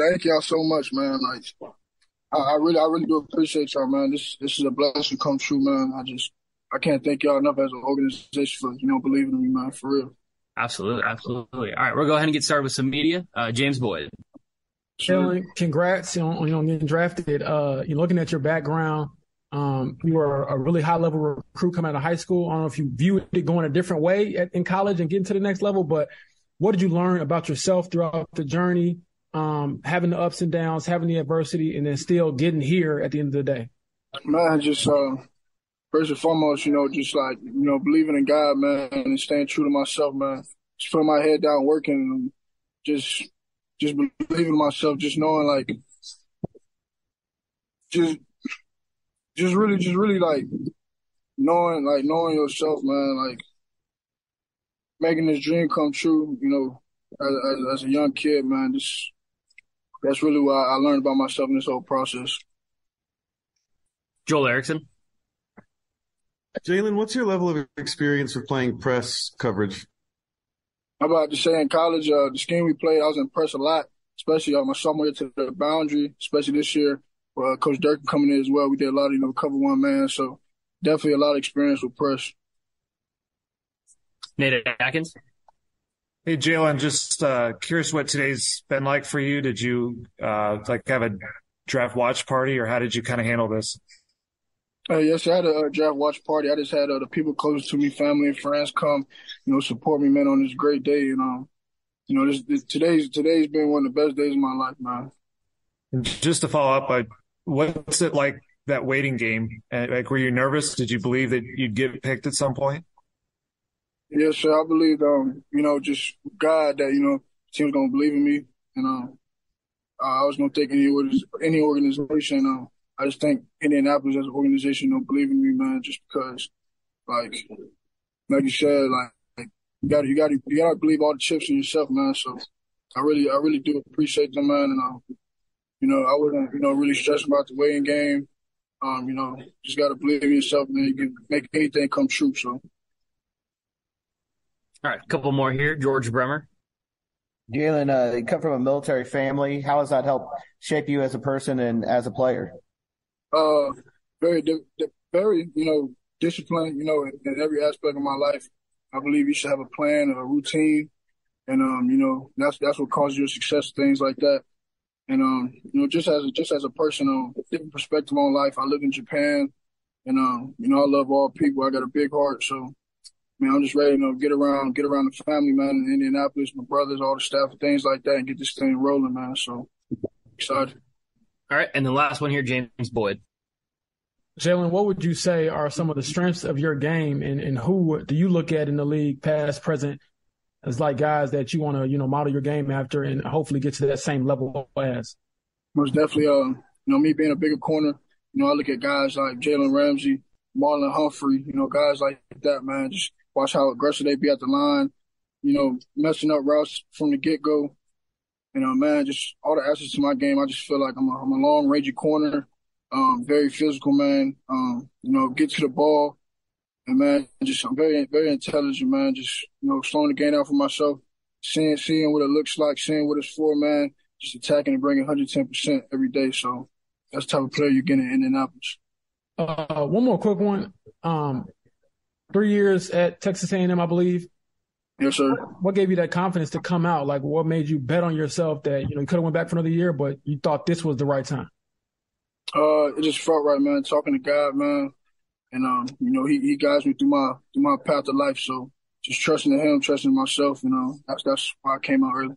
thank y'all so much, man. Like, I, I really, I really do appreciate y'all, man. This, this is a blessing come true, man. I just, I can't thank y'all enough as an organization for, you know, believing in me, man, for real. Absolutely, absolutely. All right, we'll go ahead and get started with some media. Uh, James Boyd. Jaylon, congrats on, on getting drafted. Uh, you're looking at your background. Um, you were a really high level recruit coming out of high school. I don't know if you viewed it going a different way at, in college and getting to the next level, but what did you learn about yourself throughout the journey? Um, having the ups and downs, having the adversity, and then still getting here at the end of the day. Man, just uh, first and foremost, you know, just like you know, believing in God, man, and staying true to myself, man. Just putting my head down, working, just just believing in myself, just knowing like, just just really, just really like knowing, like knowing yourself, man, like making this dream come true. You know, as, as, as a young kid, man, just that's really what I learned about myself in this whole process. Joel Erickson. Jaylon, what's your level of experience with playing press coverage? I'm about to say in college, uh, the scheme we played, I was impressed a lot, especially uh, my sophomore year to the boundary, especially this year. Uh, Coach Durkin coming in as well. We did a lot of, you know, cover one man. So definitely a lot of experience with press. Nate Atkins. Hey, Jaylon, just uh, curious what today's been like for you. Did you uh, like have a draft watch party or how did you kind of handle this? Uh, yes, I had a, a, draft watch party. I just had uh, the people closest to me, family and friends, come, you know, support me, man, on this great day. And um, you know, this, this today's today's been one of the best days of my life, man. And just to follow up, I, what's it like that waiting game? Like, were you nervous? Did you believe that you'd get picked at some point? Yes, sir. I believe, um, you know, just God that you know, team's gonna believe in me, and um, I was gonna take any any organization. Um, I just think Indianapolis as an organization don't believe in me, man, just because, like, like you said, like, like you got to you got to you got to believe all the chips in yourself, man. So I really I really do appreciate them, man, and um, you know, I wasn't you know really stressed about the weighing game. Um, you know, just got to believe in yourself, man. You can make anything come true. So. All right, a couple more here. George Bremer. Jaylon, uh, you come from a military family. How has that helped shape you as a person and as a player? uh, very, very, you know, disciplined, you know, in, in, every aspect of my life. I believe you should have a plan, a routine, and, um, you know, that's, that's what causes your success, things like that. And, um, you know, just as a, just as a person, um, different perspective on life. I live in Japan and, um, you know, I love all people. I got a big heart. So, man, I'm just ready to you know, get around, get around the family, man, in Indianapolis, my brothers, all the staff, and things like that, and get this thing rolling, man. So excited. All right, and the last one here, James Boyd. Jaylon, what would you say are some of the strengths of your game, and, and who do you look at in the league, past, present, as like guys that you want to, you know, model your game after, and hopefully get to that same level as? Most definitely, uh, you know, me being a bigger corner, you know, I look at guys like Jalen Ramsey, Marlon Humphrey, you know, guys like that, man. Just watch how aggressive they be at the line, you know, messing up routes from the get go. You know, man, just all the assets to my game. I just feel like I'm a, I'm a long rangey corner, um, very physical man. Um, you know, get to the ball, and man, just I'm very very intelligent, man. Just you know, slowing the game down for myself, seeing seeing what it looks like, seeing what it's for, man. Just attacking and bringing 110 percent every day. So that's the type of player you're getting in Indianapolis. Uh, one more quick one. Um, three years at Texas A&M, I believe. Yes, sir. What gave you that confidence to come out? Like, what made you bet on yourself that you know you could have went back for another year, but you thought this was the right time? Uh, it just felt right, man. Talking to God, man, and um, you know, he he guides me through my through my path of life. So just trusting in Him, trusting myself, you know, that's that's why I came out early.